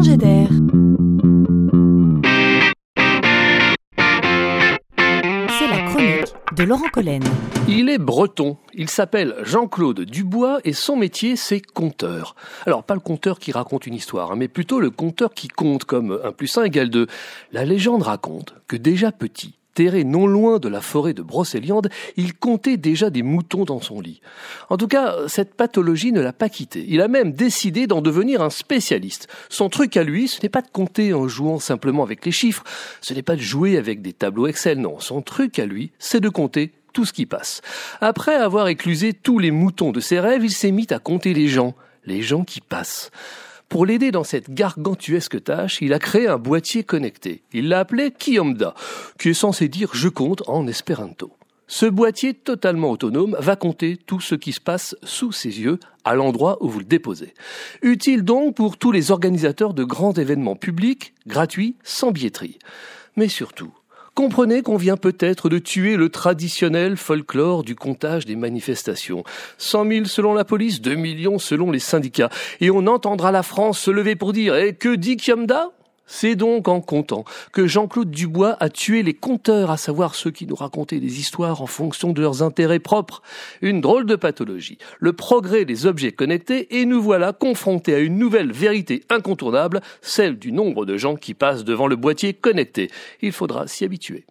d'air. C'est la chronique de Laurent Collen. Il est breton. Il s'appelle Jean-Claude Dubois et son métier, c'est conteur. Alors, pas le conteur qui raconte une histoire, hein, mais plutôt le conteur qui compte comme 1 plus 1 égale 2. La légende raconte que déjà petit, terré non loin de la forêt de Brocéliande, il comptait déjà des moutons dans son lit. En tout cas, cette pathologie ne l'a pas quitté. Il a même décidé d'en devenir un spécialiste. Son truc à lui, ce n'est pas de compter en jouant simplement avec les chiffres, ce n'est pas de jouer avec des tableaux Excel, non. Son truc à lui, c'est de compter tout ce qui passe. Après avoir éclusé tous les moutons de ses rêves, il s'est mis à compter les gens, les gens qui passent. Pour l'aider dans cette gargantuesque tâche, il a créé un boîtier connecté. Il l'a appelé Kiomda, qui est censé dire je compte en espéranto. Ce boîtier totalement autonome va compter tout ce qui se passe sous ses yeux à l'endroit où vous le déposez. Utile donc pour tous les organisateurs de grands événements publics, gratuits, sans billetterie. Mais surtout, Comprenez qu'on vient peut-être de tuer le traditionnel folklore du comptage des manifestations. 100 000 selon la police, 2 millions selon les syndicats. Et on entendra la France se lever pour dire Eh, que dit Kiamda c'est donc en comptant que Jean-Claude Dubois a tué les conteurs, à savoir ceux qui nous racontaient des histoires en fonction de leurs intérêts propres. Une drôle de pathologie. Le progrès des objets connectés et nous voilà confrontés à une nouvelle vérité incontournable, celle du nombre de gens qui passent devant le boîtier connecté. Il faudra s'y habituer.